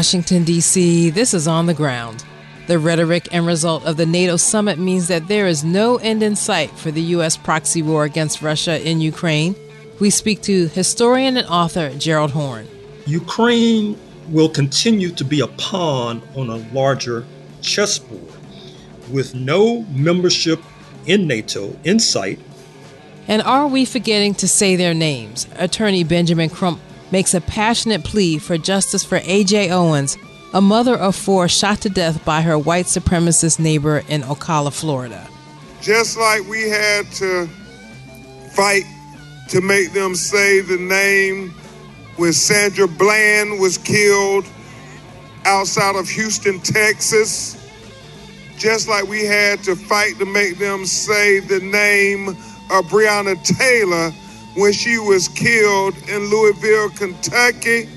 Washington, D.C., this is On the Ground. The rhetoric and result of the NATO summit means that there is no end in sight for the U.S. proxy war against Russia in Ukraine. We speak to historian and author Gerald Horne. Ukraine will continue to be a pawn on a larger chessboard with no membership in NATO in sight. And are we forgetting to say their names? Attorney Benjamin Crump makes a passionate plea for justice for A.J. Owens, a mother of four shot to death by her white supremacist neighbor in Ocala, Florida. Just like we had to fight to make them say the name when Sandra Bland was killed outside of Houston, Texas, just like we had to fight to make them say the name of Breonna Taylor when she was killed in Louisville, Kentucky.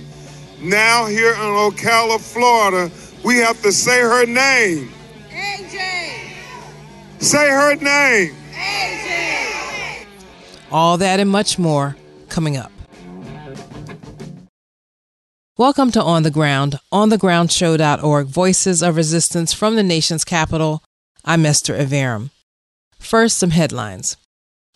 Now, here in Ocala, Florida, we have to say her name. AJ. Say her name. AJ. All that and much more coming up. Welcome to On the Ground, onthegroundshow.org, voices of resistance from the nation's capital. I'm Esther Iverem. First, some headlines.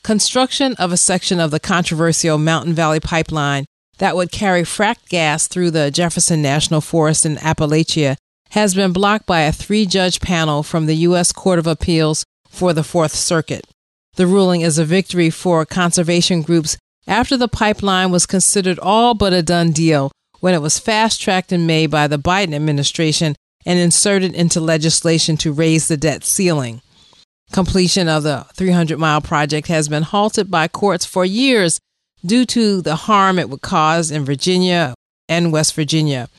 Construction of a section of the controversial Mountain Valley Pipeline that would carry fracked gas through the Jefferson National Forest in Appalachia has been blocked by a three judge panel from the U.S. Court of Appeals for the Fourth Circuit. The ruling is a victory for conservation groups after the pipeline was considered all but a done deal when it was fast tracked in May by the Biden administration and inserted into legislation to raise the debt ceiling. Completion of the 300 mile project has been halted by courts for years due to the harm it would cause in Virginia and West Virginia.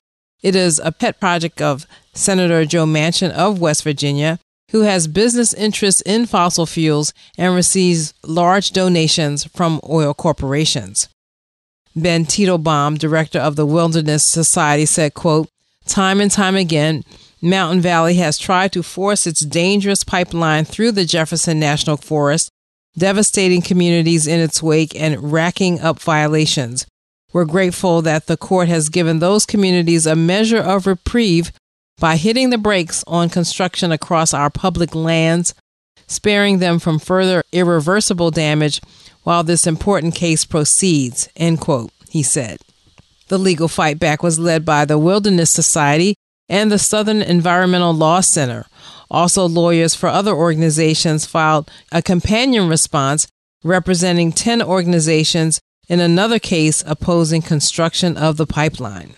It is a pet project of Senator Joe Manchin of West Virginia, who has business interests in fossil fuels and receives large donations from oil corporations. Ben Tettlebaum, director of the Wilderness Society, said, quote, Time and time again, Mountain Valley has tried to force its dangerous pipeline through the Jefferson National Forest, devastating communities in its wake and racking up violations. We're grateful that the court has given those communities a measure of reprieve by hitting the brakes on construction across our public lands, sparing them from further irreversible damage while this important case proceeds, end quote, he said. The legal fight back was led by the Wilderness Society and the Southern Environmental Law Center. Also, lawyers for other organizations filed a companion response representing 10 organizations in another case opposing construction of the pipeline.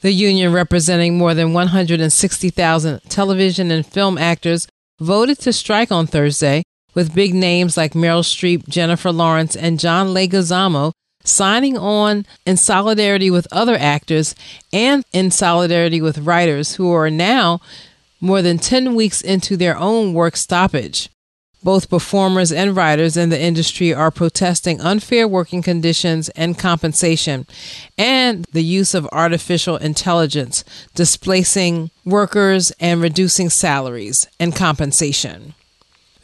The union, representing more than 160,000 television and film actors, voted to strike on Thursday with big names like Meryl Streep, Jennifer Lawrence, and John Leguizamo signing on in solidarity with other actors and in solidarity with writers who are now more than 10 weeks into their own work stoppage. Both performers and writers in the industry are protesting unfair working conditions and compensation, and the use of artificial intelligence, displacing workers and reducing salaries and compensation.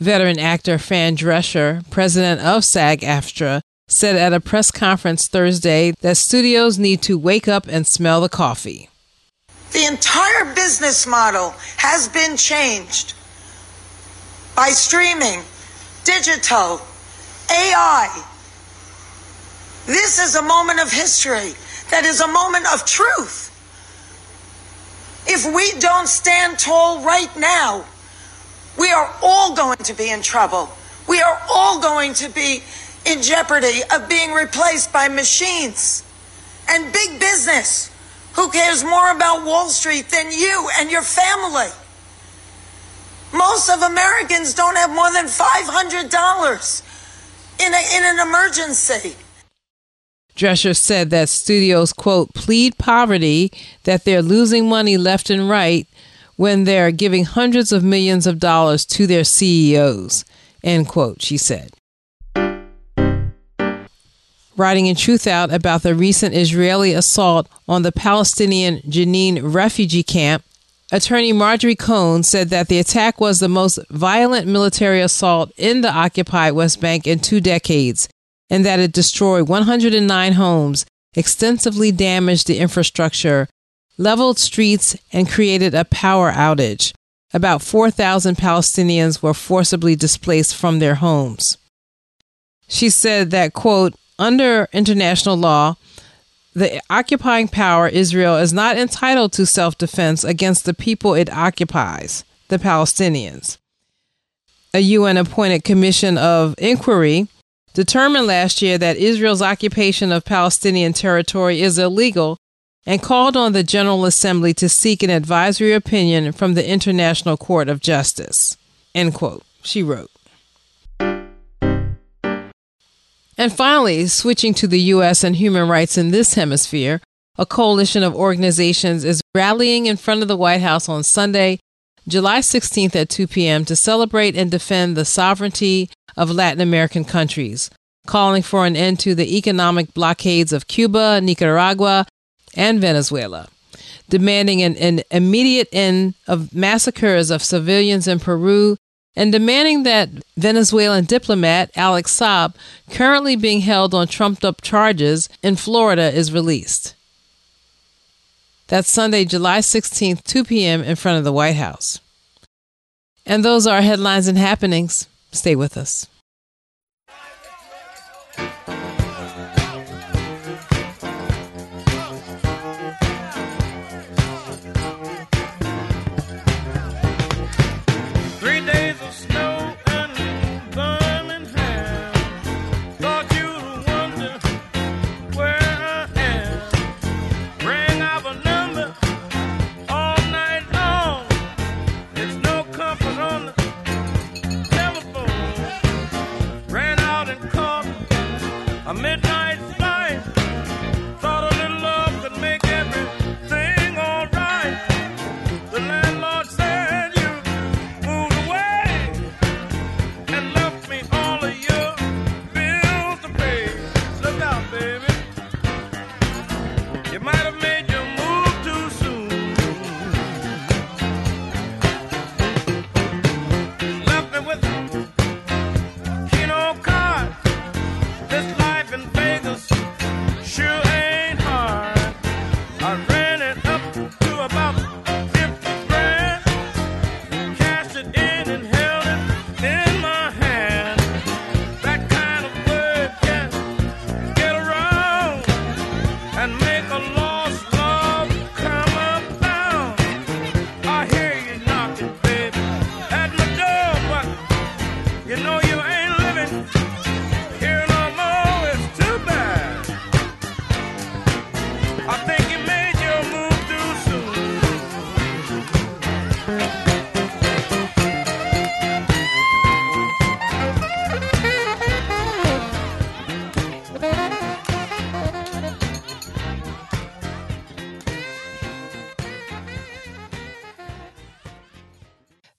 Veteran actor Fran Drescher, president of SAG AFTRA, said at a press conference Thursday that studios need to wake up and smell the coffee. The entire business model has been changed by streaming, digital, AI. This is a moment of history that is a moment of truth. If we don't stand tall right now, we are all going to be in trouble. We are all going to be in jeopardy of being replaced by machines and big business. Who cares more about Wall Street than you and your family? Most of Americans don't have more than $500 in, a, in an emergency. Drescher said that studios, quote, plead poverty, that they're losing money left and right, when they're giving hundreds of millions of dollars to their CEOs, end quote, she said. Writing in Truthout about the recent Israeli assault on the Palestinian Jenin refugee camp, Attorney Marjorie Cohn said that the attack was the most violent military assault in the occupied West Bank in two decades, and that it destroyed 109 homes, extensively damaged the infrastructure, leveled streets, and created a power outage. About 4,000 Palestinians were forcibly displaced from their homes. She said that, quote, under international law, the occupying power, Israel, is not entitled to self defense against the people it occupies, the Palestinians. A UN appointed commission of inquiry determined last year that Israel's occupation of Palestinian territory is illegal and called on the General Assembly to seek an advisory opinion from the International Court of Justice. End quote, she wrote. And finally, switching to the U.S. and human rights in this hemisphere, a coalition of organizations is rallying in front of the White House on Sunday, July 16th at 2 p.m. to celebrate and defend the sovereignty of Latin American countries, calling for an end to the economic blockades of Cuba, Nicaragua, and Venezuela, demanding an, an immediate end of massacres of civilians in Peru and demanding that Venezuelan diplomat Alex Saab, currently being held on trumped up charges in Florida, is released. That's Sunday, July 16th, 2 p.m., in front of the White House. And those are headlines and happenings. Stay with us.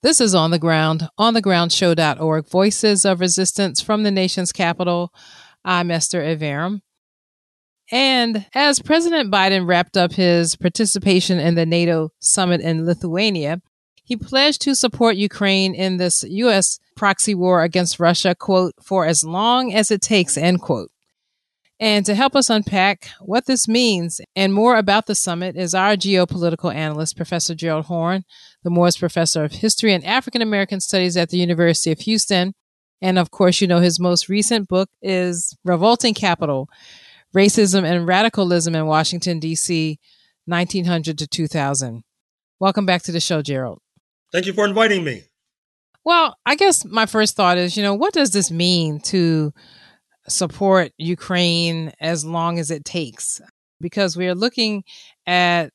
This is On the Ground, onthegroundshow.org, Voices of Resistance from the nation's capital. I'm Esther Iverem. And as President Biden wrapped up his participation in the NATO summit in Lithuania, he pledged to support Ukraine in this U.S. proxy war against Russia, quote, for as long as it takes, end quote. And to help us unpack what this means and more about the summit is our geopolitical analyst, Professor Gerald Horne the Moores Professor of History and African American Studies at the University of Houston. And of course, you know, his most recent book is Revolting Capital Racism and Radicalism in Washington, D.C., 1900 to 2000. Welcome back to the show, Gerald. Thank you for inviting me. Well, I guess my first thought is, you know, what does this mean to support Ukraine as long as it takes? Because we are looking at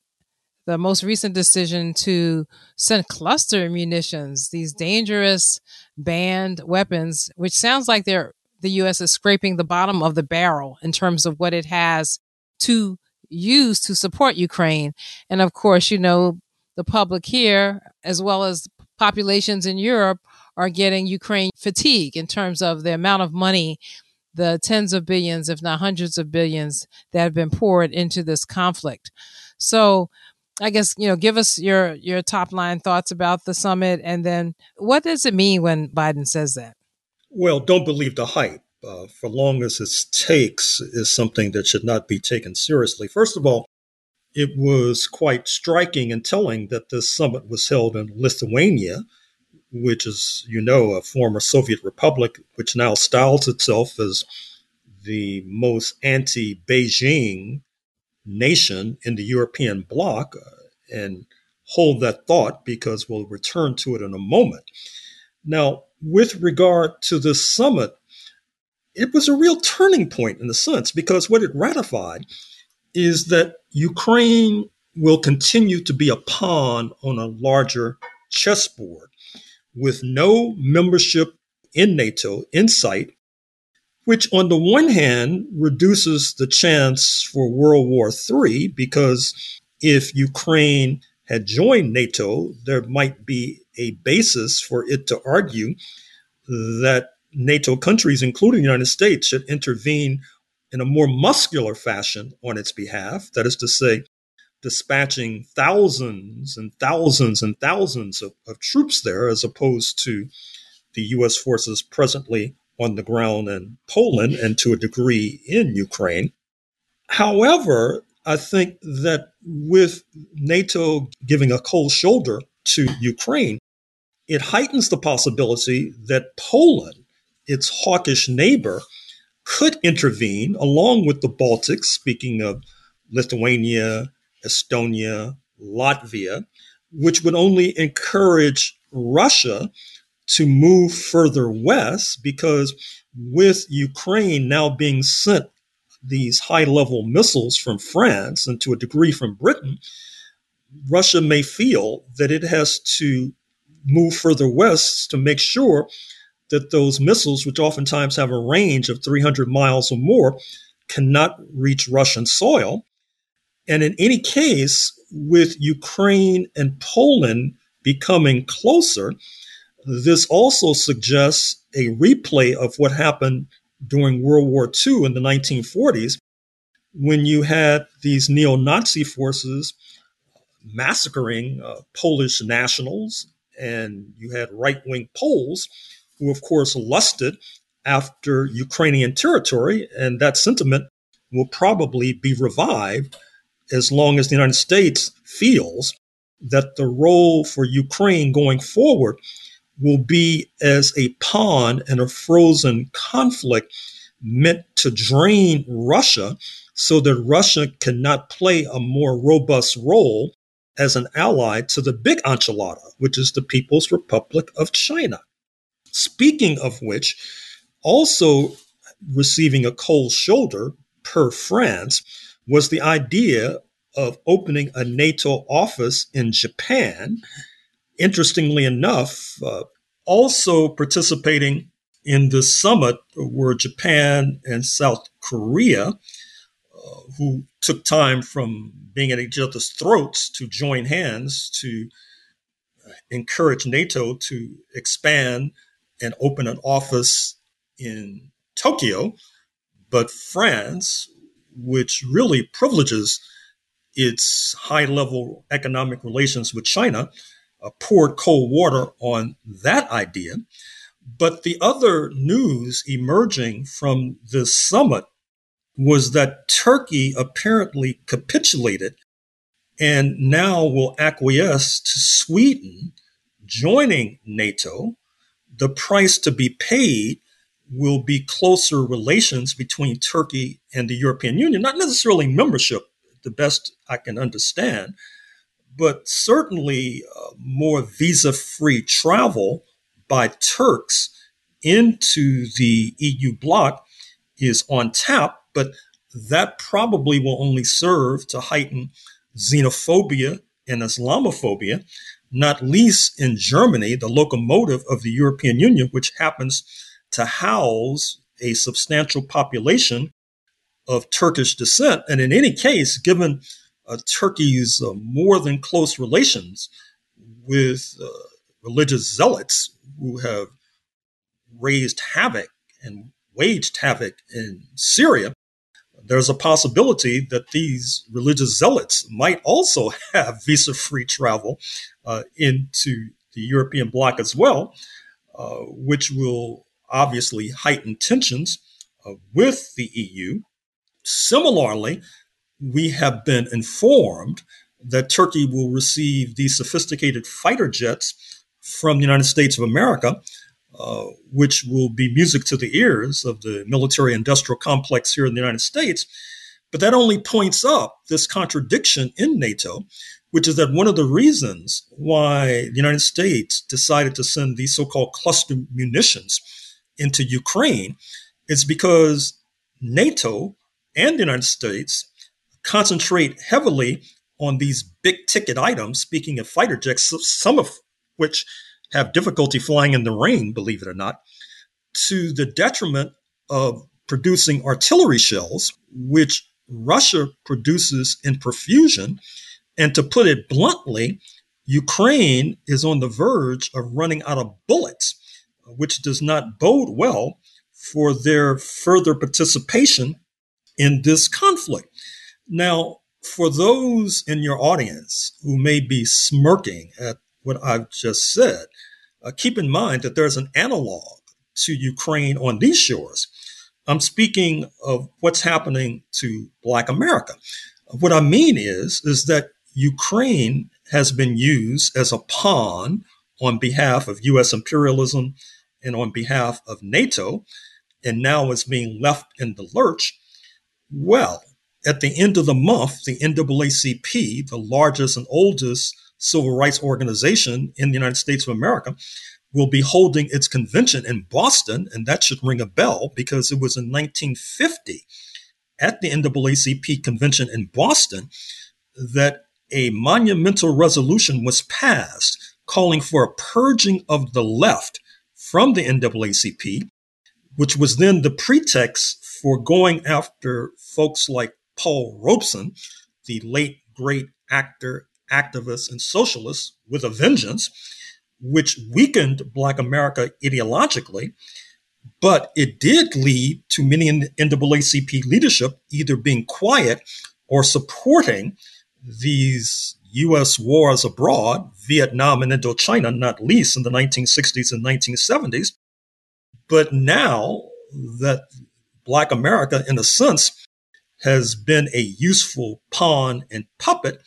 the most recent decision to send cluster munitions, these dangerous banned weapons, which sounds like they're the U.S. is scraping the bottom of the barrel in terms of what it has to use to support Ukraine. And of course, you know, the public here, as well as populations in Europe, are getting Ukraine fatigue in terms of the amount of money, the tens of billions, if not hundreds of billions, that have been poured into this conflict. So I guess, you know, give us your your top line thoughts about the summit and then what does it mean when Biden says that? Well, don't believe the hype. Uh, for long as it takes is something that should not be taken seriously. First of all, it was quite striking and telling that this summit was held in Lithuania, which is, you know, a former Soviet republic, which now styles itself as the most anti Beijing nation in the European bloc. Uh, and hold that thought because we'll return to it in a moment. Now, with regard to this summit, it was a real turning point in a sense because what it ratified is that Ukraine will continue to be a pawn on a larger chessboard with no membership in NATO in sight, which on the one hand reduces the chance for World War III because if Ukraine had joined NATO, there might be a basis for it to argue that NATO countries, including the United States, should intervene in a more muscular fashion on its behalf. That is to say, dispatching thousands and thousands and thousands of, of troops there, as opposed to the U.S. forces presently on the ground in Poland and to a degree in Ukraine. However, I think that with NATO giving a cold shoulder to Ukraine, it heightens the possibility that Poland, its hawkish neighbor, could intervene along with the Baltics, speaking of Lithuania, Estonia, Latvia, which would only encourage Russia to move further west because with Ukraine now being sent these high level missiles from France and to a degree from Britain, Russia may feel that it has to move further west to make sure that those missiles, which oftentimes have a range of 300 miles or more, cannot reach Russian soil. And in any case, with Ukraine and Poland becoming closer, this also suggests a replay of what happened during World War II in the 1940s when you had these neo Nazi forces massacring uh, Polish nationals, and you had right wing Poles who, of course, lusted after Ukrainian territory, and that sentiment will probably be revived as long as the United States feels that the role for Ukraine going forward will be as a pawn in a frozen conflict meant to drain Russia so that Russia cannot play a more robust role as an ally to the big enchilada, which is the People's Republic of China. Speaking of which, also receiving a cold shoulder per France was the idea of opening a NATO office in Japan interestingly enough, uh, also participating in this summit were Japan and South Korea, uh, who took time from being at each other's throats to join hands to encourage NATO to expand and open an office in Tokyo. But France, which really privileges its high level economic relations with China, uh, poured cold water on that idea. But the other news emerging from this summit was that Turkey apparently capitulated and now will acquiesce to Sweden joining NATO. The price to be paid will be closer relations between Turkey and the European Union, not necessarily membership, the best I can understand, but certainly uh, more visa free travel by Turks into the EU bloc is on tap, but that probably will only serve to heighten xenophobia and Islamophobia, not least in Germany, the locomotive of the European Union, which happens to house a substantial population of Turkish descent. And in any case, given Turkey's uh, more than close relations with uh, religious zealots who have raised havoc and waged havoc in Syria, there's a possibility that these religious zealots might also have visa free travel uh, into the European bloc as well, uh, which will obviously heighten tensions uh, with the EU. Similarly, we have been informed that Turkey will receive these sophisticated fighter jets from the United States of America, uh, which will be music to the ears of the military industrial complex here in the United States. But that only points up this contradiction in NATO, which is that one of the reasons why the United States decided to send these so called cluster munitions into Ukraine is because NATO and the United States concentrate heavily on these big ticket items, speaking of fighter jets, some of which have difficulty flying in the rain, believe it or not, to the detriment of producing artillery shells, which Russia produces in profusion. And to put it bluntly, Ukraine is on the verge of running out of bullets, which does not bode well for their further participation in this conflict. Now, for those in your audience who may be smirking at what I've just said, uh, keep in mind that there's an analog to Ukraine on these shores. I'm speaking of what's happening to Black America. What I mean is, is that Ukraine has been used as a pawn on behalf of US imperialism and on behalf of NATO, and now is being left in the lurch. Well, at the end of the month, the NAACP, the largest and oldest civil rights organization in the United States of America, will be holding its convention in Boston. And that should ring a bell because it was in 1950 at the NAACP convention in Boston that a monumental resolution was passed calling for a purging of the left from the NAACP, which was then the pretext for going after folks like Paul Robeson, the late great actor, activist, and socialist with a vengeance, which weakened Black America ideologically. But it did lead to many in NAACP leadership either being quiet or supporting these U.S. wars abroad, Vietnam and Indochina, not least in the 1960s and 1970s. But now that Black America, in a sense, has been a useful pawn and puppet,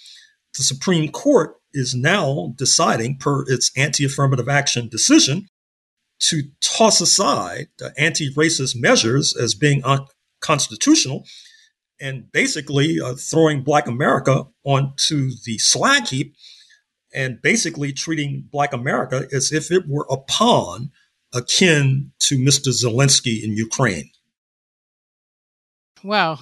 the Supreme Court is now deciding, per its anti affirmative action decision, to toss aside the anti racist measures as being unconstitutional and basically uh, throwing Black America onto the slag heap and basically treating Black America as if it were a pawn akin to Mr. Zelensky in Ukraine. Well,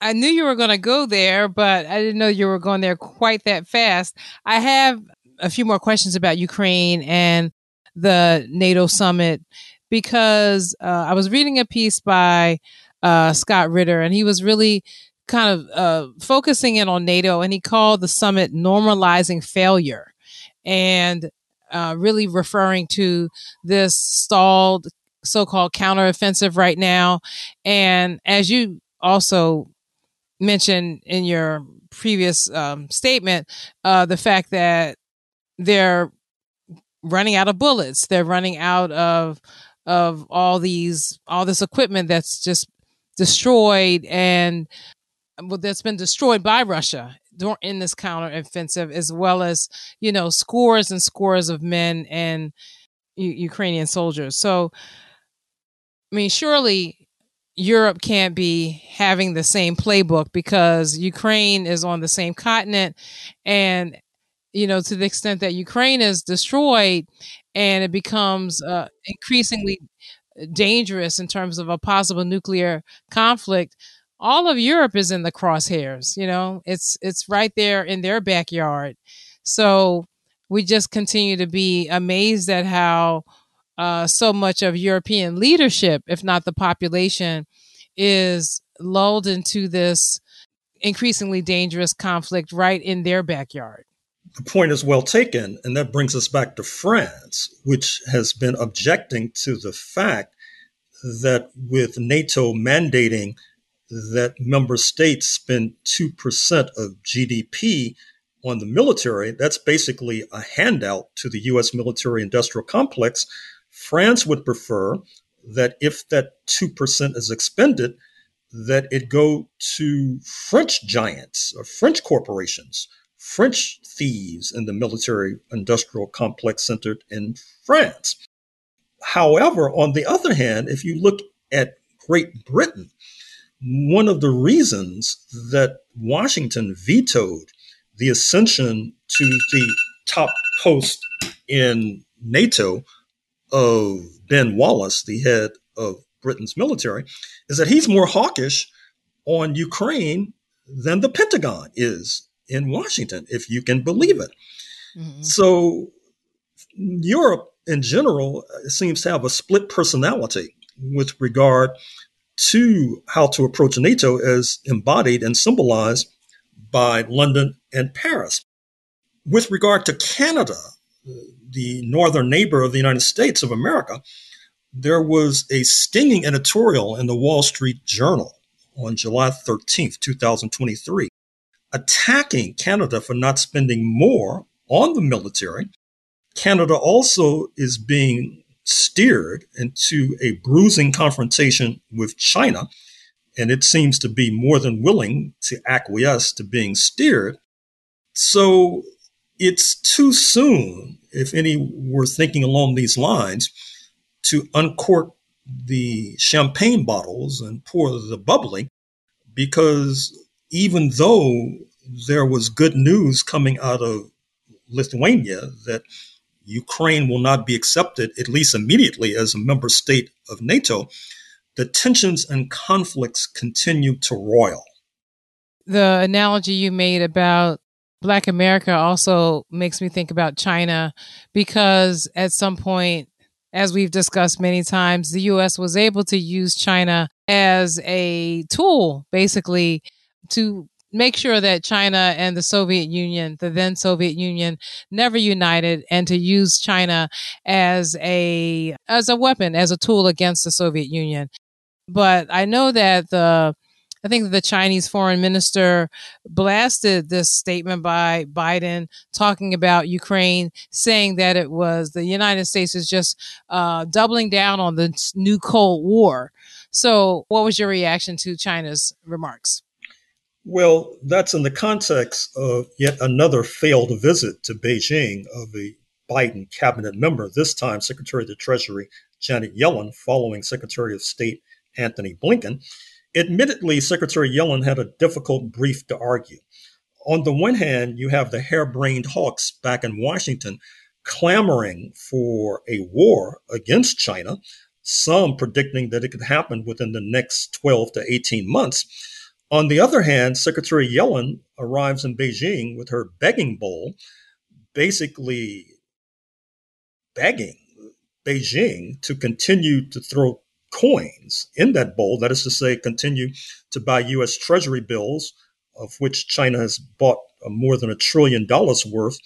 I knew you were going to go there, but I didn't know you were going there quite that fast. I have a few more questions about Ukraine and the NATO summit because uh, I was reading a piece by uh, Scott Ritter, and he was really kind of uh, focusing in on NATO, and he called the summit normalizing failure, and uh, really referring to this stalled so-called counteroffensive right now. And as you also mentioned in your previous um, statement, uh, the fact that they're running out of bullets, they're running out of of all these all this equipment that's just destroyed and well, that's been destroyed by Russia in this counteroffensive, as well as you know scores and scores of men and Ukrainian soldiers. So mean, surely Europe can't be having the same playbook because Ukraine is on the same continent. And, you know, to the extent that Ukraine is destroyed and it becomes uh, increasingly dangerous in terms of a possible nuclear conflict, all of Europe is in the crosshairs. You know, it's it's right there in their backyard. So we just continue to be amazed at how uh, so much of European leadership, if not the population, is lulled into this increasingly dangerous conflict right in their backyard. The point is well taken, and that brings us back to France, which has been objecting to the fact that with NATO mandating that member states spend 2% of GDP on the military, that's basically a handout to the U.S. military industrial complex. France would prefer that if that 2% is expended, that it go to French giants or French corporations, French thieves in the military industrial complex centered in France. However, on the other hand, if you look at Great Britain, one of the reasons that Washington vetoed the ascension to the top post in NATO of Ben Wallace, the head of Britain's military, is that he's more hawkish on Ukraine than the Pentagon is in Washington, if you can believe it. Mm-hmm. So, Europe in general seems to have a split personality with regard to how to approach NATO as embodied and symbolized by London and Paris. With regard to Canada, the northern neighbor of the United States of America, there was a stinging editorial in the Wall Street Journal on July 13th, 2023, attacking Canada for not spending more on the military. Canada also is being steered into a bruising confrontation with China, and it seems to be more than willing to acquiesce to being steered. So it's too soon, if any were thinking along these lines, to uncork the champagne bottles and pour the bubbly because even though there was good news coming out of Lithuania that Ukraine will not be accepted, at least immediately, as a member state of NATO, the tensions and conflicts continue to roil. The analogy you made about Black America also makes me think about China because at some point as we've discussed many times, the US was able to use China as a tool, basically, to make sure that China and the Soviet Union, the then Soviet Union, never united and to use China as a as a weapon, as a tool against the Soviet Union. But I know that the I think the Chinese foreign minister blasted this statement by Biden talking about Ukraine, saying that it was the United States is just uh, doubling down on the new Cold War. So, what was your reaction to China's remarks? Well, that's in the context of yet another failed visit to Beijing of a Biden cabinet member, this time Secretary of the Treasury Janet Yellen, following Secretary of State Antony Blinken. Admittedly, Secretary Yellen had a difficult brief to argue. On the one hand, you have the harebrained hawks back in Washington clamoring for a war against China, some predicting that it could happen within the next 12 to 18 months. On the other hand, Secretary Yellen arrives in Beijing with her begging bowl, basically begging Beijing to continue to throw coins in that bowl. That is to say, continue to buy U.S. Treasury bills, of which China has bought more than a trillion dollars worth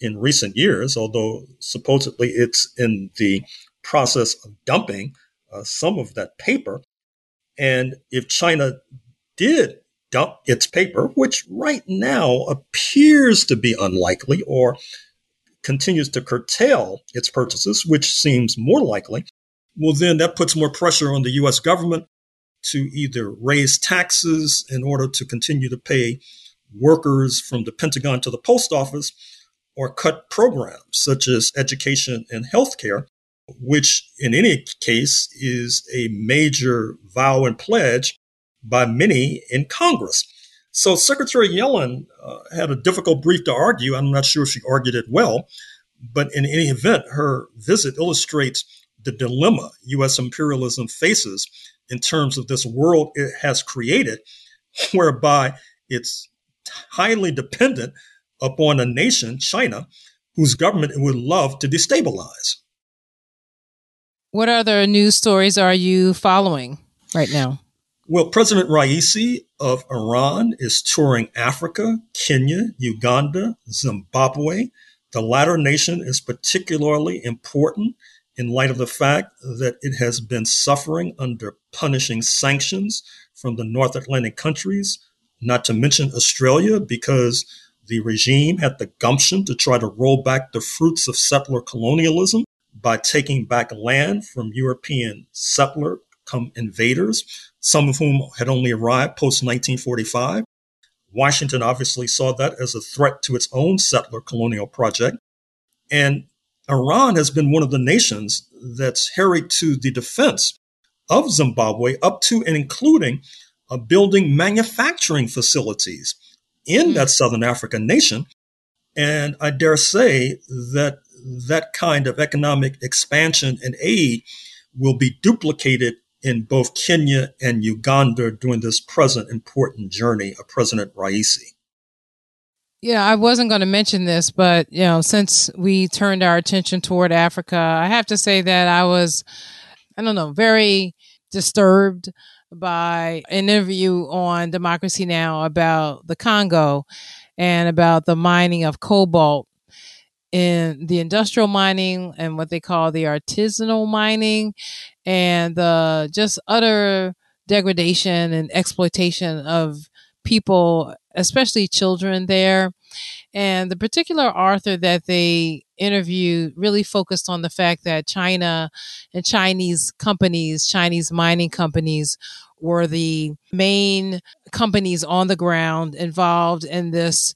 in recent years, although supposedly it's in the process of dumping uh, some of that paper. And if China did dump its paper, which right now appears to be unlikely, or continues to curtail its purchases, which seems more likely, well, then that puts more pressure on the US government to either raise taxes in order to continue to pay workers from the Pentagon to the post office or cut programs such as education and healthcare, which in any case is a major vow and pledge by many in Congress. So Secretary Yellen uh, had a difficult brief to argue. I'm not sure if she argued it well, but in any event, her visit illustrates the dilemma U.S. imperialism faces in terms of this world it has created, whereby it's highly dependent upon a nation, China, whose government it would love to destabilize. What other news stories are you following right now? Well, President Raisi of Iran is touring Africa, Kenya, Uganda, Zimbabwe. The latter nation is particularly important in light of the fact that it has been suffering under punishing sanctions from the North Atlantic countries, not to mention Australia, because the regime had the gumption to try to roll back the fruits of settler colonialism by taking back land from European settler come invaders, some of whom had only arrived post 1945. Washington obviously saw that as a threat to its own settler colonial project. And Iran has been one of the nations that's harried to the defense of Zimbabwe, up to and including uh, building manufacturing facilities in hmm. that Southern African nation. And I dare say that that kind of economic expansion and aid will be duplicated in both Kenya and Uganda during this present important journey of President Raisi. Yeah, I wasn't going to mention this, but you know, since we turned our attention toward Africa, I have to say that I was, I don't know, very disturbed by an interview on Democracy Now! about the Congo and about the mining of cobalt in the industrial mining and what they call the artisanal mining and the just utter degradation and exploitation of people, especially children there. And the particular author that they interviewed really focused on the fact that China and Chinese companies, Chinese mining companies, were the main companies on the ground involved in this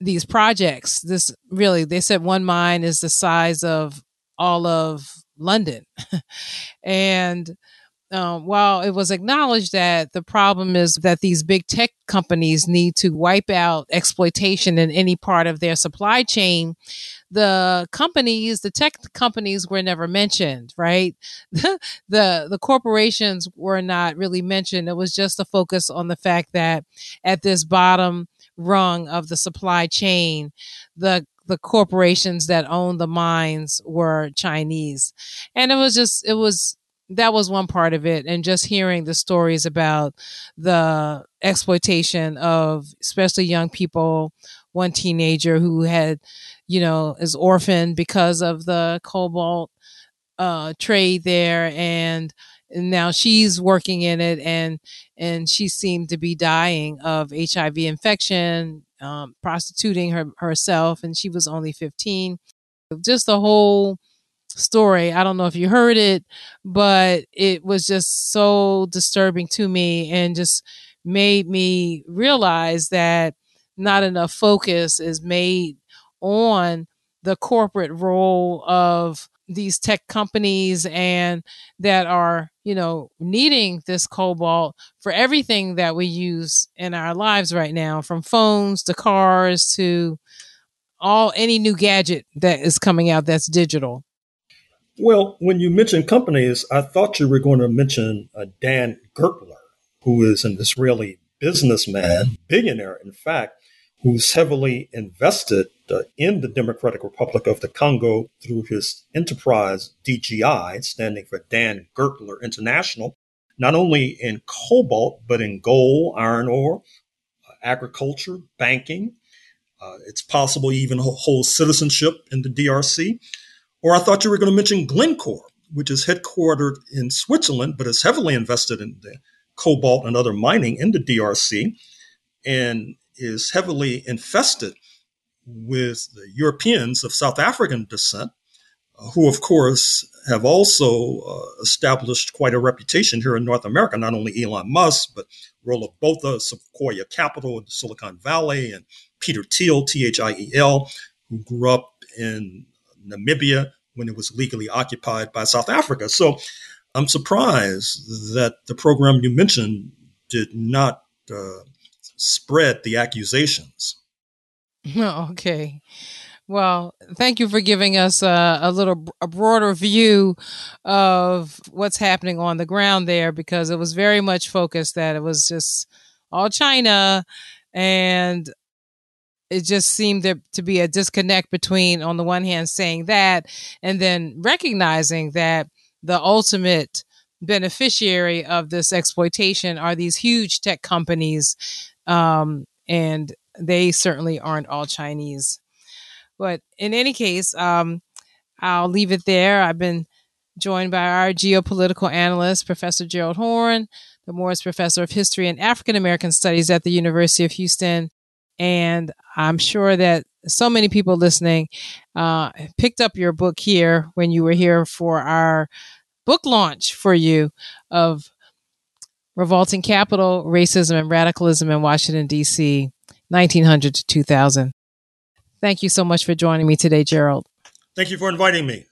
these projects. This really, they said one mine is the size of all of London. and um, while it was acknowledged that the problem is that these big tech companies need to wipe out exploitation in any part of their supply chain, the companies, the tech companies were never mentioned, right? the the corporations were not really mentioned. It was just a focus on the fact that at this bottom rung of the supply chain, the the corporations that owned the mines were Chinese. And it was just, it was, that was one part of it. And just hearing the stories about the exploitation of especially young people, one teenager who had, you know, is orphaned because of the cobalt uh, trade there. And, now she's working in it and and she seemed to be dying of HIV infection um, prostituting her, herself, and she was only 15. Just the whole story. I don't know if you heard it, but it was just so disturbing to me and just made me realize that not enough focus is made on the corporate role of these tech companies and that are, you know, needing this cobalt for everything that we use in our lives right now, from phones to cars to all any new gadget that is coming out that's digital. Well, when you mentioned companies, I thought you were going to mention uh, Dan Gertler, who is an Israeli businessman, billionaire, in fact, who's heavily invested uh, in the Democratic Republic of the Congo through his enterprise DGI, standing for Dan Gertler International, not only in cobalt, but in gold, iron ore, uh, agriculture, banking. Uh, it's possible he even hold citizenship in the DRC. Or I thought you were going to mention Glencore, which is headquartered in Switzerland, but is heavily invested in the cobalt and other mining in the DRC and is heavily infested with the Europeans of South African descent, uh, who, of course, have also uh, established quite a reputation here in North America. Not only Elon Musk, but Roelof Botha, Sequoia Capital Silicon Valley, and Peter Thiel, T H I E L, who grew up in Namibia when it was legally occupied by South Africa. So I'm surprised that the program you mentioned did not uh, spread the accusations. Okay. Well, thank you for giving us a, a, little a broader view of what's happening on the ground there because it was very much focused that it was just all China and it just seemed to, to be a disconnect between on the one hand saying that and then recognizing that the ultimate beneficiary of this exploitation are these huge tech companies um, and they certainly aren't all Chinese. But in any case, um, I'll leave it there. I've been joined by our geopolitical analyst, Professor Gerald Horne, the Moores Professor of History and African American Studies at the University of Houston. And I'm sure that so many people listening uh, picked up your book here when you were here for our book launch for you of Revolting Capital, Racism and Radicalism in Washington, D.C., 1900 to 2000. Thank you so much for joining me today, Gerald. Thank you for inviting me.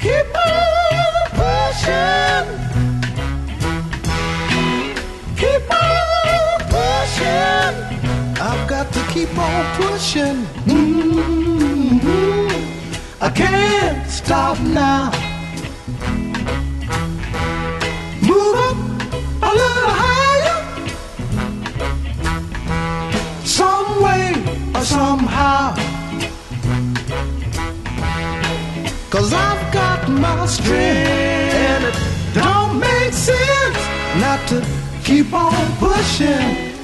Keep on pushing. Keep on pushing. Mm-hmm. I can't stop now. Move up a little higher. Some way or somehow. Cause I've got my strength and it don't make sense not to keep on pushing.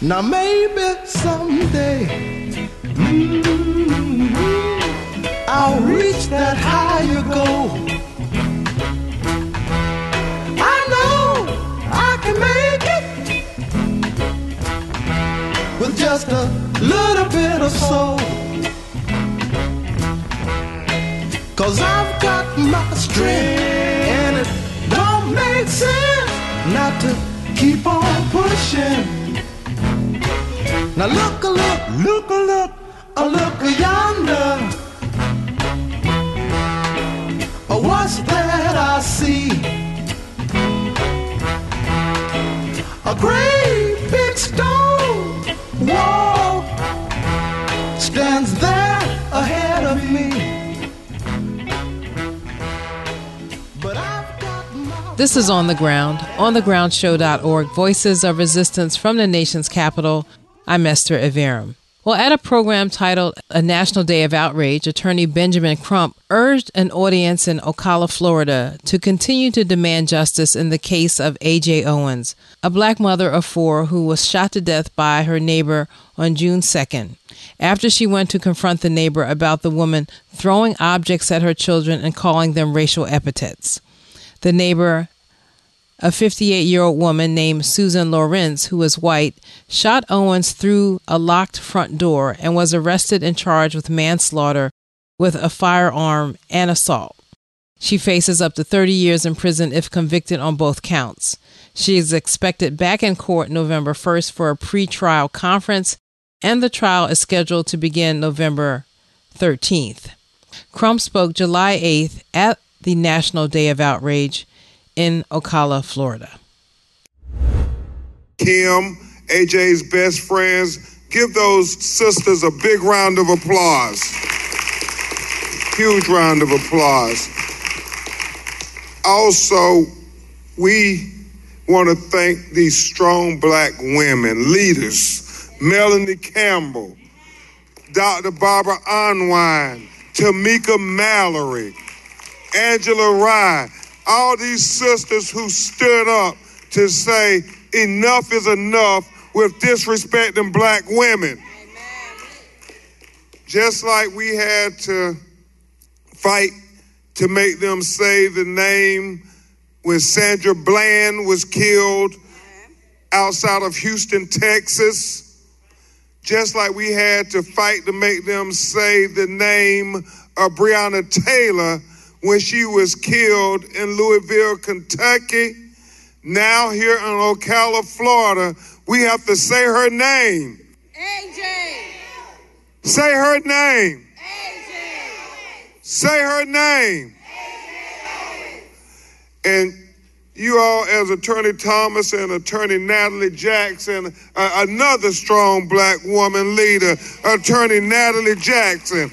Now maybe someday mm-hmm, I'll reach that higher goal. I know I can make it with just a little bit of soul. Cause I've got my strength and it don't make sense not to keep on pushing. Now look a look, look a look, a look a yonder. Oh, what's that I see? A great big stone wall stands there ahead of me. This is On the Ground, onthegroundshow.org, voices of resistance from the nation's capital. I'm Esther Iverem. Well, at a program titled A National Day of Outrage, attorney Benjamin Crump urged an audience in Ocala, Florida to continue to demand justice in the case of A.J. Owens, a black mother of four who was shot to death by her neighbor on June 2nd after she went to confront the neighbor about the woman throwing objects at her children and calling them racial epithets. The neighbor a 58 year old woman named Susan Lorenz, who was white, shot Owens through a locked front door and was arrested and charged with manslaughter with a firearm and assault. She faces up to 30 years in prison if convicted on both counts. She is expected back in court November 1st for a pre-trial conference, and the trial is scheduled to begin November 13th. Crump spoke July 8th at the National Day of Outrage in Ocala, Florida. Kim, AJ's best friends, give those sisters a big round of applause. Huge round of applause. Also, we want to thank these strong black women, leaders, Melanie Campbell, Dr. Barbara Arnwine, Tamika Mallory, Angela Rye, all these sisters who stood up to say enough is enough with disrespecting black women. Just like we had to fight to make them say the name when Sandra Bland was killed outside of Houston, Texas. Just like we had to fight to make them say the name of Breonna Taylor when she was killed in Louisville, Kentucky. Now here in Ocala, Florida, we have to say her name. AJ. Say her name. AJ. Say her name. AJ. And you all, as Attorney Thomas and Attorney Natalie Jackson, uh, another strong black woman leader, Attorney Natalie Jackson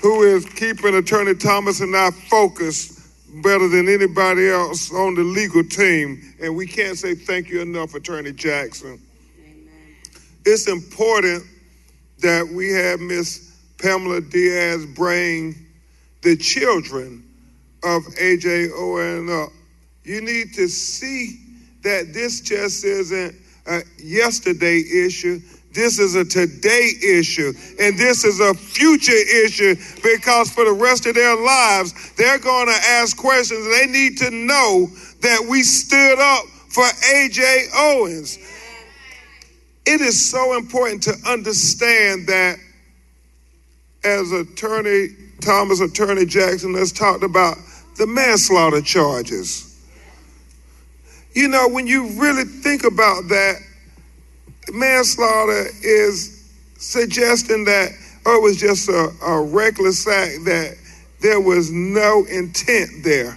who is keeping Attorney Thomas and I focused better than anybody else on the legal team. And we can't say thank you enough, Attorney Jackson. Amen. It's important that we have Miss Pamela Diaz bring the children of AJ Owen up. You need to see that this just isn't a yesterday issue. This is a today issue, and this is a future issue because for the rest of their lives, they're going to ask questions. They need to know that we stood up for AJ Owens. It is so important to understand that as Attorney Thomas, Attorney Jackson has talked about the manslaughter charges. You know, when you really think about that, manslaughter is suggesting that oh, it was just a, a reckless act, that there was no intent there.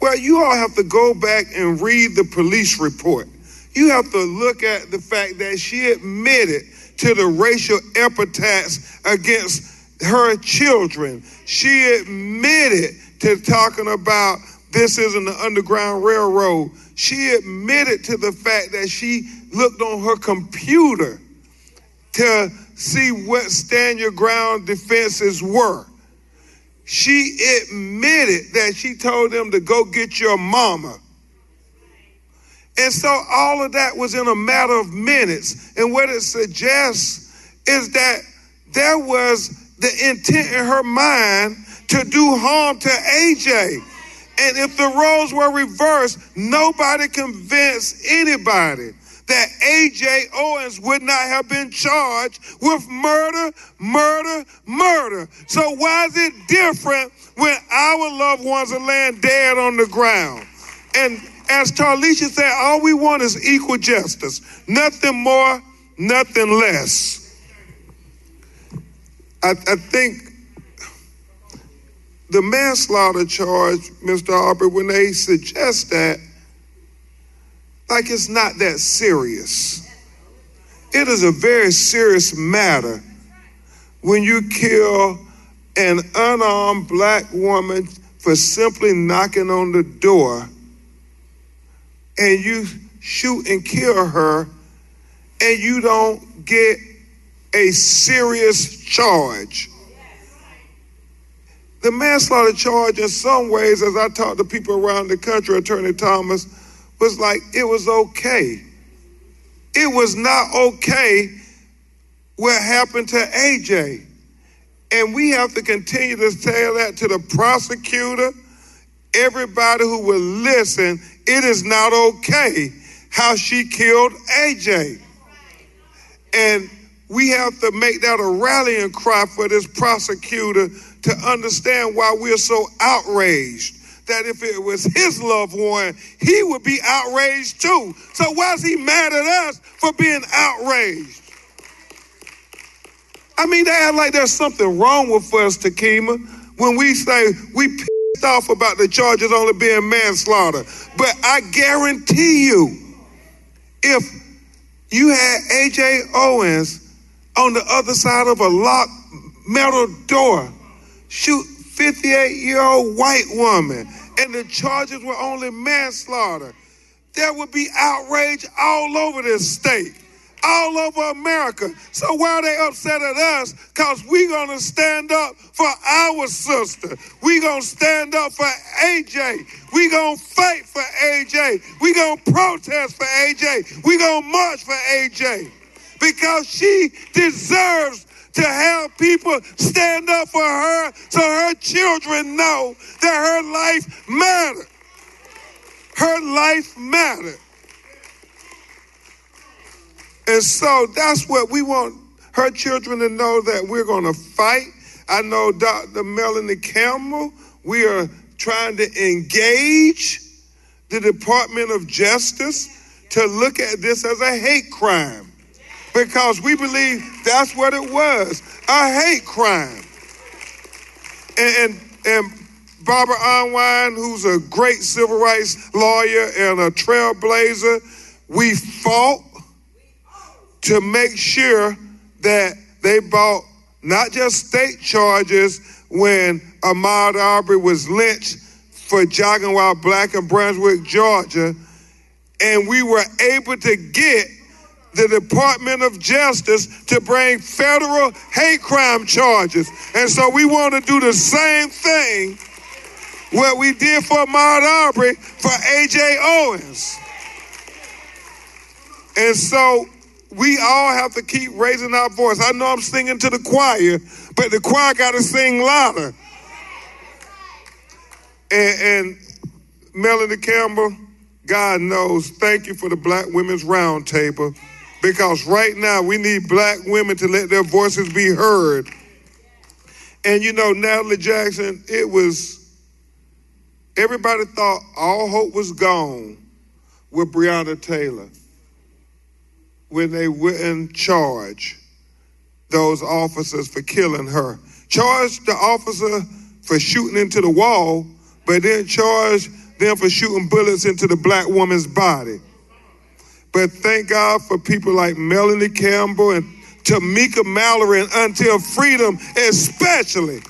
Well, you all have to go back and read the police report. You have to look at the fact that she admitted to the racial epithets against her children. She admitted to talking about this isn't the Underground Railroad. She admitted to the fact that she looked on her computer to see what stand your ground defenses were. She admitted that she told them to go get your mama. And so all of that was in a matter of minutes. And what it suggests is that there was the intent in her mind to do harm to AJ. And if the roles were reversed, nobody convinced anybody that AJ Owens would not have been charged with murder, murder, murder. So why is it different when our loved ones are laying dead on the ground? And as Tarlisha said, all we want is equal justice. Nothing more, nothing less. I, I think the manslaughter charge, Mr. Arbery, when they suggest that, like it's not that serious. It is a very serious matter when you kill an unarmed black woman for simply knocking on the door and you shoot and kill her and you don't get a serious charge. The manslaughter charge, in some ways, as I talked to people around the country, Attorney Thomas, was like it was okay. It was not okay what happened to AJ. And we have to continue to tell that to the prosecutor, everybody who will listen. It is not okay how she killed AJ. And we have to make that a rallying cry for this prosecutor to understand why we're so outraged. That if it was his loved one, he would be outraged too. So why is he mad at us for being outraged? I mean, they act like there's something wrong with us, Takima, when we say we pissed off about the charges only being manslaughter. But I guarantee you, if you had AJ Owens on the other side of a locked metal door, shoot 58 year old white woman, and the charges were only manslaughter, there would be outrage all over this state, all over America. So why are they upset at us? Because we're going to stand up for our sister. We're going to stand up for AJ. We're going to fight for AJ. We're going to protest for AJ. We're going to march for AJ because she deserves to have people stand up for her so her children know that her life mattered. Her life mattered. And so that's what we want her children to know that we're going to fight. I know Dr. Melanie Campbell, we are trying to engage the Department of Justice to look at this as a hate crime because we believe that's what it was a hate crime. And, and, and Barbara Arnwine, who's a great civil rights lawyer and a trailblazer, we fought to make sure that they brought not just state charges when Ahmaud Arbery was lynched for jogging while black in Brunswick, Georgia, and we were able to get the Department of Justice to bring federal hate crime charges. And so we want to do the same thing what we did for Ahmaud Arbery for A.J. Owens. And so we all have to keep raising our voice. I know I'm singing to the choir, but the choir got to sing louder. And, and Melanie Campbell, God knows, thank you for the Black Women's Roundtable because right now we need black women to let their voices be heard. And you know, Natalie Jackson, it was, everybody thought all hope was gone with Breonna Taylor when they wouldn't charge those officers for killing her. Charged the officer for shooting into the wall, but then charged them for shooting bullets into the black woman's body. But thank God for people like Melanie Campbell and Tamika Mallory and Until Freedom, especially,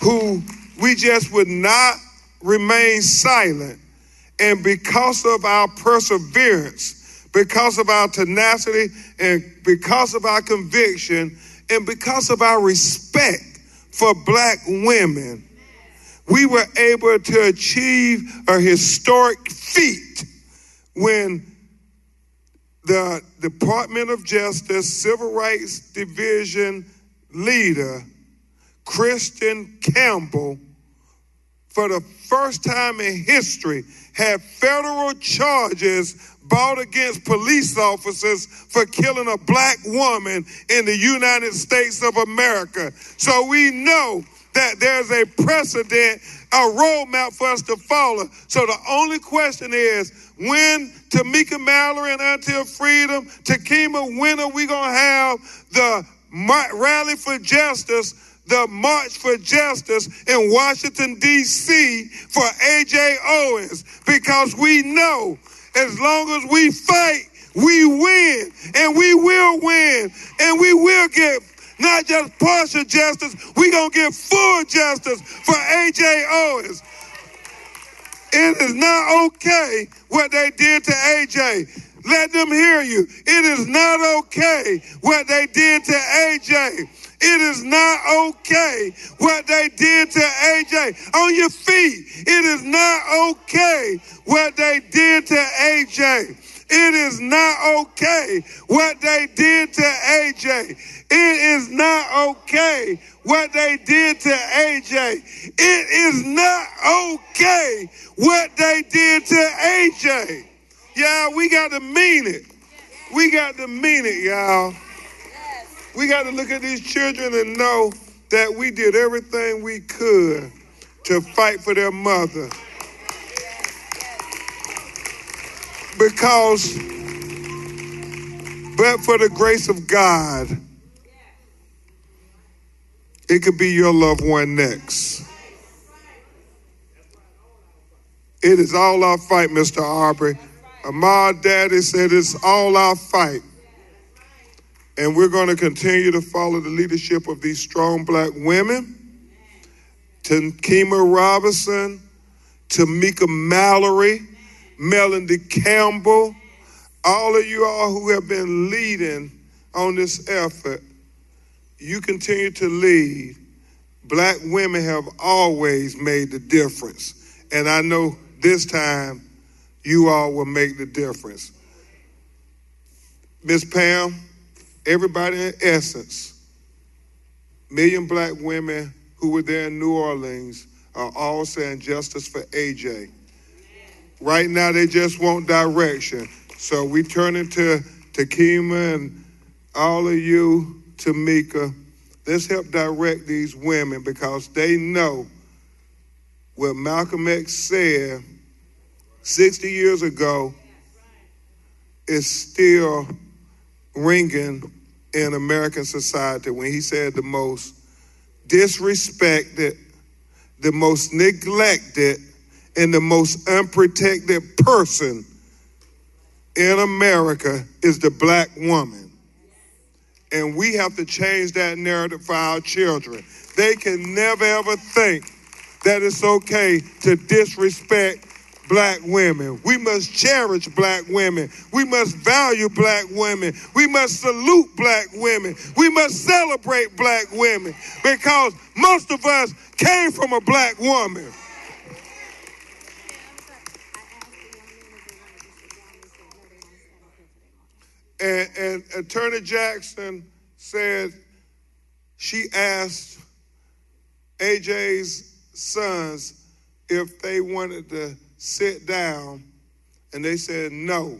who we just would not remain silent. And because of our perseverance, because of our tenacity, and because of our conviction, and because of our respect for black women, we were able to achieve a historic feat when the Department of Justice Civil Rights Division leader, Christian Campbell, for the first time in history, had federal charges brought against police officers for killing a black woman in the United States of America. So we know that there's a precedent, a roadmap for us to follow. So the only question is when Tamika Mallory and Until Freedom, Takima, when are we going to have the rally for justice? The March for Justice in Washington, D.C. for A.J. Owens because we know as long as we fight, we win and we will win and we will get not just partial justice, We're going to get full justice for A.J. Owens. It is not okay what they did to AJ. Let them hear you. It is not okay what they did to AJ. It is not okay what they did to AJ. On your feet. It is not okay what they did to AJ. It is not okay what they did to AJ. It is not okay what they did to AJ. It is not okay what they did to AJ. Yeah, we got to mean it. We got to mean it, y'all. We got to look at these children and know that we did everything we could to fight for their mother. Because, but for the grace of God, it could be your loved one next. It is all our fight, Mr. Arbery. My Daddy said it's all our fight. And we're going to continue to follow the leadership of these strong black women. Takima Robinson, Tamika Mallory, Melanie Campbell, all of you all who have been leading on this effort, you continue to lead. Black women have always made the difference. And I know this time you all will make the difference. Miss Pam, everybody in essence, million black women who were there in New Orleans are all saying justice for AJ. Right now, they just want direction. So we turn into Takima and all of you, Tamika. Let's help direct these women because they know what Malcolm X said 60 years ago is still ringing in American society when he said the most disrespected, the most neglected, and the most unprotected person in America is the black woman. And we have to change that narrative for our children. They can never ever think that it's okay to disrespect black women. We must cherish black women. We must value black women. We must salute black women. We must celebrate black women because most of us came from a black woman. And, and Attorney Jackson said she asked AJ's sons if they wanted to sit down, and they said no.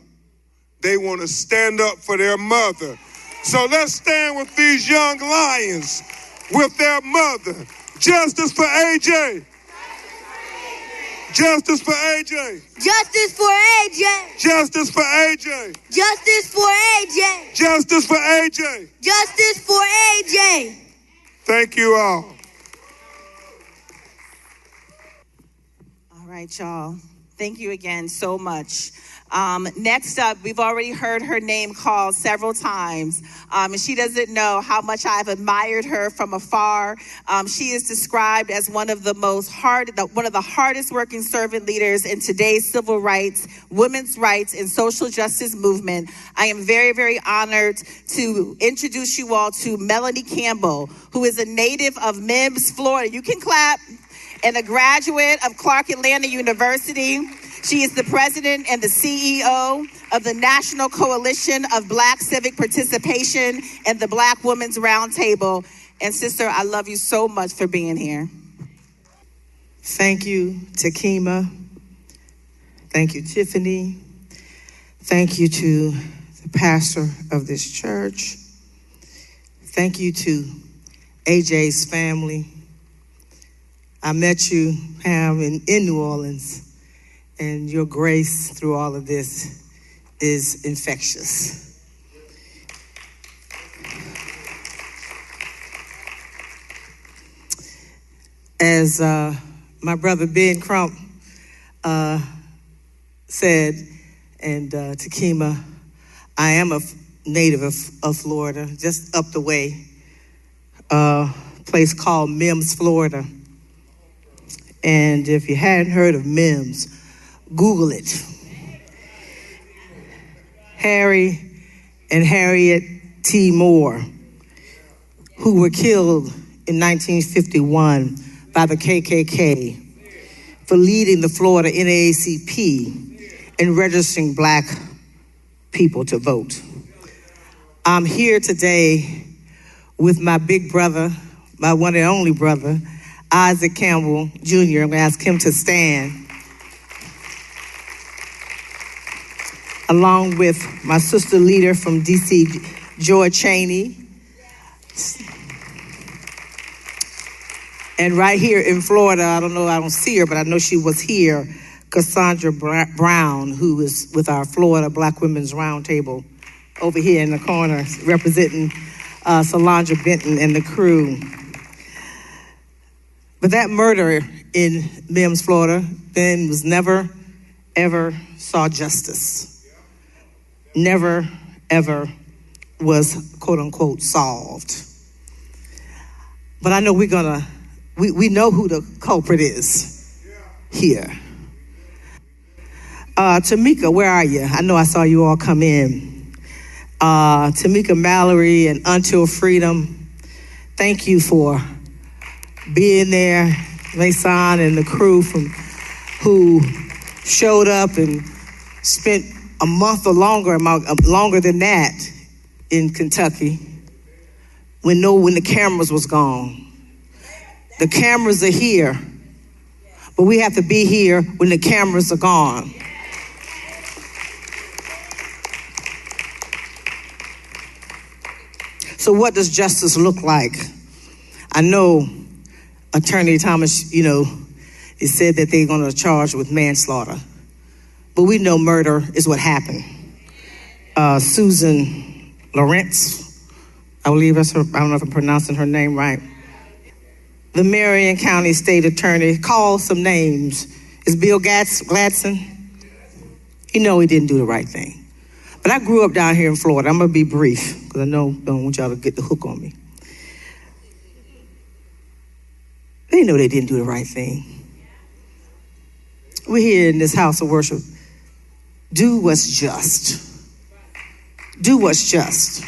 They want to stand up for their mother. So let's stand with these young lions, with their mother. Justice for AJ. Justice for AJ. Justice for AJ. Justice for AJ. Justice for AJ. Justice for AJ. Justice for AJ. Thank you all. All right, y'all. Thank you again so much. Um, next up, we've already heard her name called several times, um, and she doesn't know how much I've admired her from afar. Um, she is described as one of the most hard, one of the hardest working servant leaders in today's civil rights, women's rights, and social justice movement. I am very, very honored to introduce you all to Melanie Campbell, who is a native of Mims, Florida. You can clap and a graduate of Clark Atlanta University. She is the president and the CEO of the National Coalition of Black Civic Participation and the Black Women's Roundtable. And sister, I love you so much for being here. Thank you, Takima. Thank you, Tiffany. Thank you to the pastor of this church. Thank you to AJ's family. I met you, Pam, in, in New Orleans, and your grace through all of this is infectious. As uh, my brother Ben Crump uh, said, and uh, Takima, I am a native of, of Florida, just up the way, a place called Mims, Florida. And if you hadn't heard of Mims, Google it. Harry and Harriet T. Moore, who were killed in 1951 by the KKK for leading the Florida NAACP and registering black people to vote. I'm here today with my big brother, my one and only brother, Isaac Campbell Jr. I'm going to ask him to stand. Along with my sister leader from DC, Joy Cheney. And right here in Florida, I don't know, I don't see her, but I know she was here, Cassandra Brown, who is with our Florida Black Women's Roundtable over here in the corner, representing uh, Solange Benton and the crew. But that murder in Mims, Florida, Ben was never, ever saw justice. Never, ever was quote unquote solved. But I know we're gonna, we, we know who the culprit is here. Uh, Tamika, where are you? I know I saw you all come in. Uh, Tamika Mallory and Until Freedom, thank you for being there, Mason and the crew from who showed up and spent a month or longer, uh, longer than that in Kentucky when no when the cameras was gone. The cameras are here, but we have to be here when the cameras are gone. So, what does justice look like? I know Attorney Thomas, you know, it said that they're going to charge with manslaughter. But we know murder is what happened. Uh, Susan Lawrence, I believe that's her, I don't know if I'm pronouncing her name right. The Marion County State Attorney called some names. Is Bill Gatz, Gladson? You know he didn't do the right thing. But I grew up down here in Florida. I'm going to be brief because I know I don't want y'all to get the hook on me. They know they didn't do the right thing. We're here in this house of worship do what's just. Do what's just.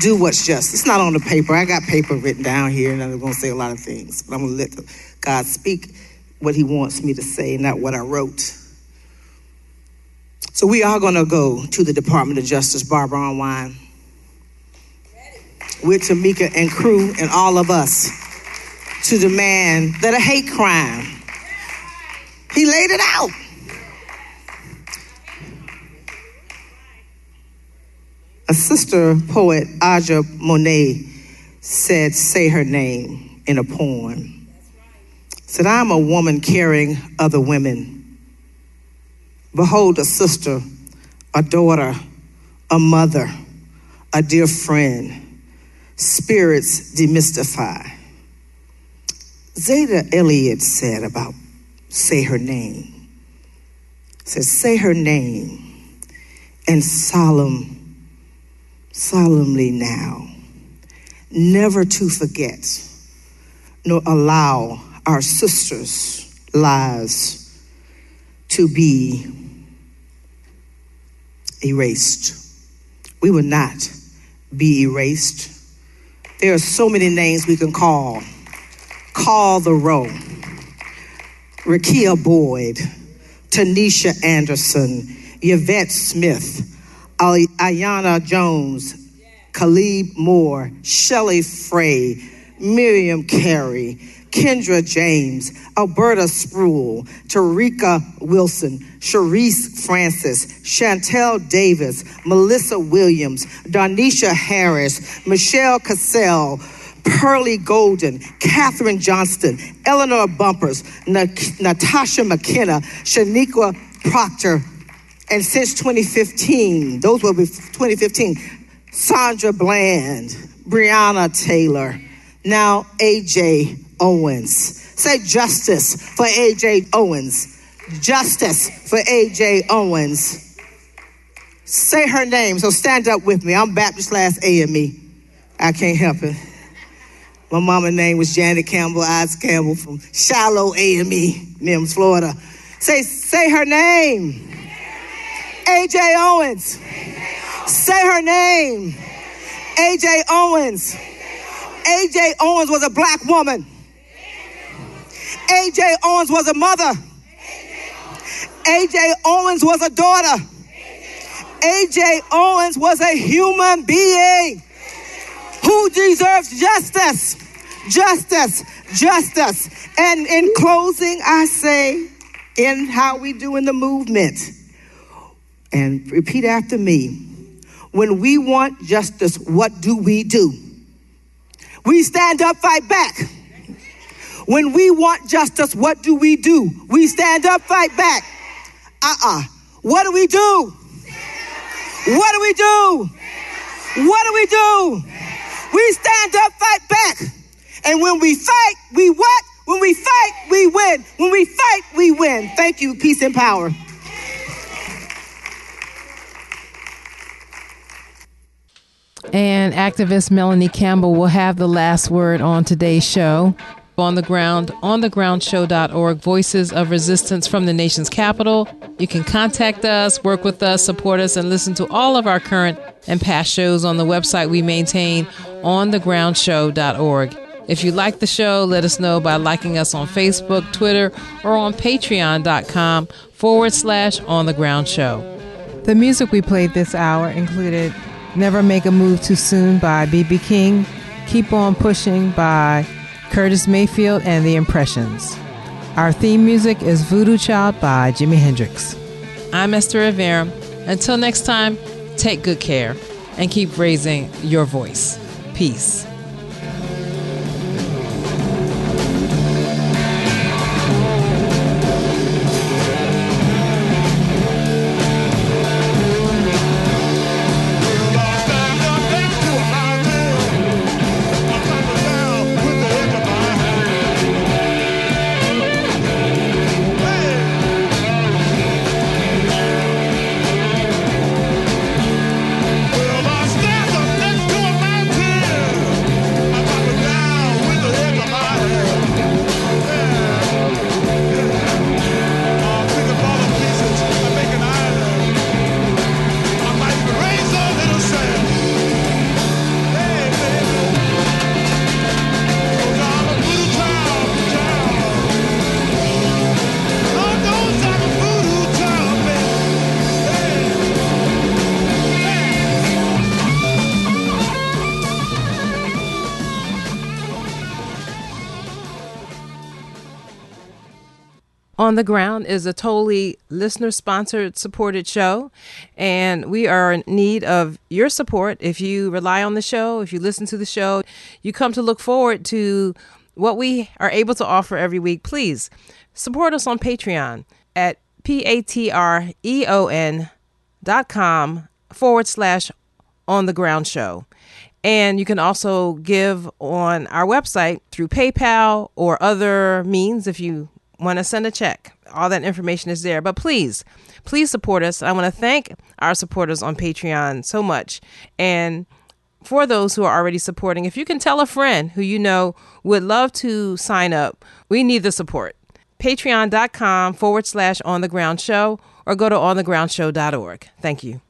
Do what's just. It's not on the paper. I got paper written down here, and I'm going to say a lot of things, but I'm going to let God speak what He wants me to say, not what I wrote. So we are going to go to the Department of Justice, Barbara Arnwine, with Tamika and crew and all of us to demand that a hate crime. He laid it out. A sister poet, Aja Monet, said, Say her name in a poem. Said, I'm a woman carrying other women. Behold, a sister, a daughter, a mother, a dear friend. Spirits demystify. Zetta Elliott said about say her name. Says, say her name and solemn solemnly now, never to forget nor allow our sisters' lives to be erased. We will not be erased. There are so many names we can call. Call the row. Rekia Boyd, Tanisha Anderson, Yvette Smith, Aiyana Jones, Khalid Moore, Shelley Frey, Miriam Carey, Kendra James, Alberta Spruill, Tarika Wilson, Shereese Francis, Shantel Davis, Melissa Williams, Darnisha Harris, Michelle Cassell, Pearlie Golden, Kathryn Johnston, Eleanor Bumpurs, Natasha McKenna, Shaniqua Proctor, and since 2015, those were 2015, Sandra Bland, Breonna Taylor, now AJ Owens. Say justice for AJ Owens. Justice for AJ Owens. Say her name, so stand up with me. I'm Baptist last AME. I can't help it. My mama's name was Janet Campbell, Isaac Campbell from Shiloh AME, Mims, Florida. Say, say her name. AJ Owens. Say her name. AJ Owens. AJ Owens was a black woman. AJ Owens was a mother. AJ Owens was a daughter. AJ Owens was a human being who deserves justice. Justice. Justice. And in closing, I say, in how we do in the movement, and repeat after me. When we want justice, what do we do? We stand up, fight back. When we want justice, what do we do? We stand up, fight back. Uh uh-uh. uh What do we do? What do we do? What do we do? We stand up, fight back. And when we fight, we what? When we fight, we win. When we fight, we win. Thank you. Peace and power. And activist Melanie Campbell will have the last word on today's show. On the ground, on thegroundshow.org, voices of resistance from the nation's capital. You can contact us, work with us, support us, and listen to all of our current and past shows on the website we maintain on thegroundshow.org. If you like the show, let us know by liking us on Facebook, Twitter, or on patreon.com forward slash on the ground show. The music we played this hour included Never Make a Move Too Soon by B.B. King, Keep On Pushing by Curtis Mayfield and the Impressions. Our theme music is Voodoo Child by Jimi Hendrix. I'm Esther Iverem. Until next time, take good care and keep raising your voice. Peace. The Ground is a totally listener sponsored, supported show, and we are in need of your support. If you rely on the show, if you listen to the show, you come to look forward to what we are able to offer every week, please support us on Patreon at p-a-t-r-e-o-n dot com forward slash on the ground show. And you can also give on our website through PayPal or other means if you want to send a check. All that information is there. But please, please support us. I want to thank our supporters on Patreon so much. And for those who are already supporting, if you can tell a friend who you know would love to sign up, we need the support. Patreon.com forward slash on the ground show or go to onthegroundshow.org. Thank you.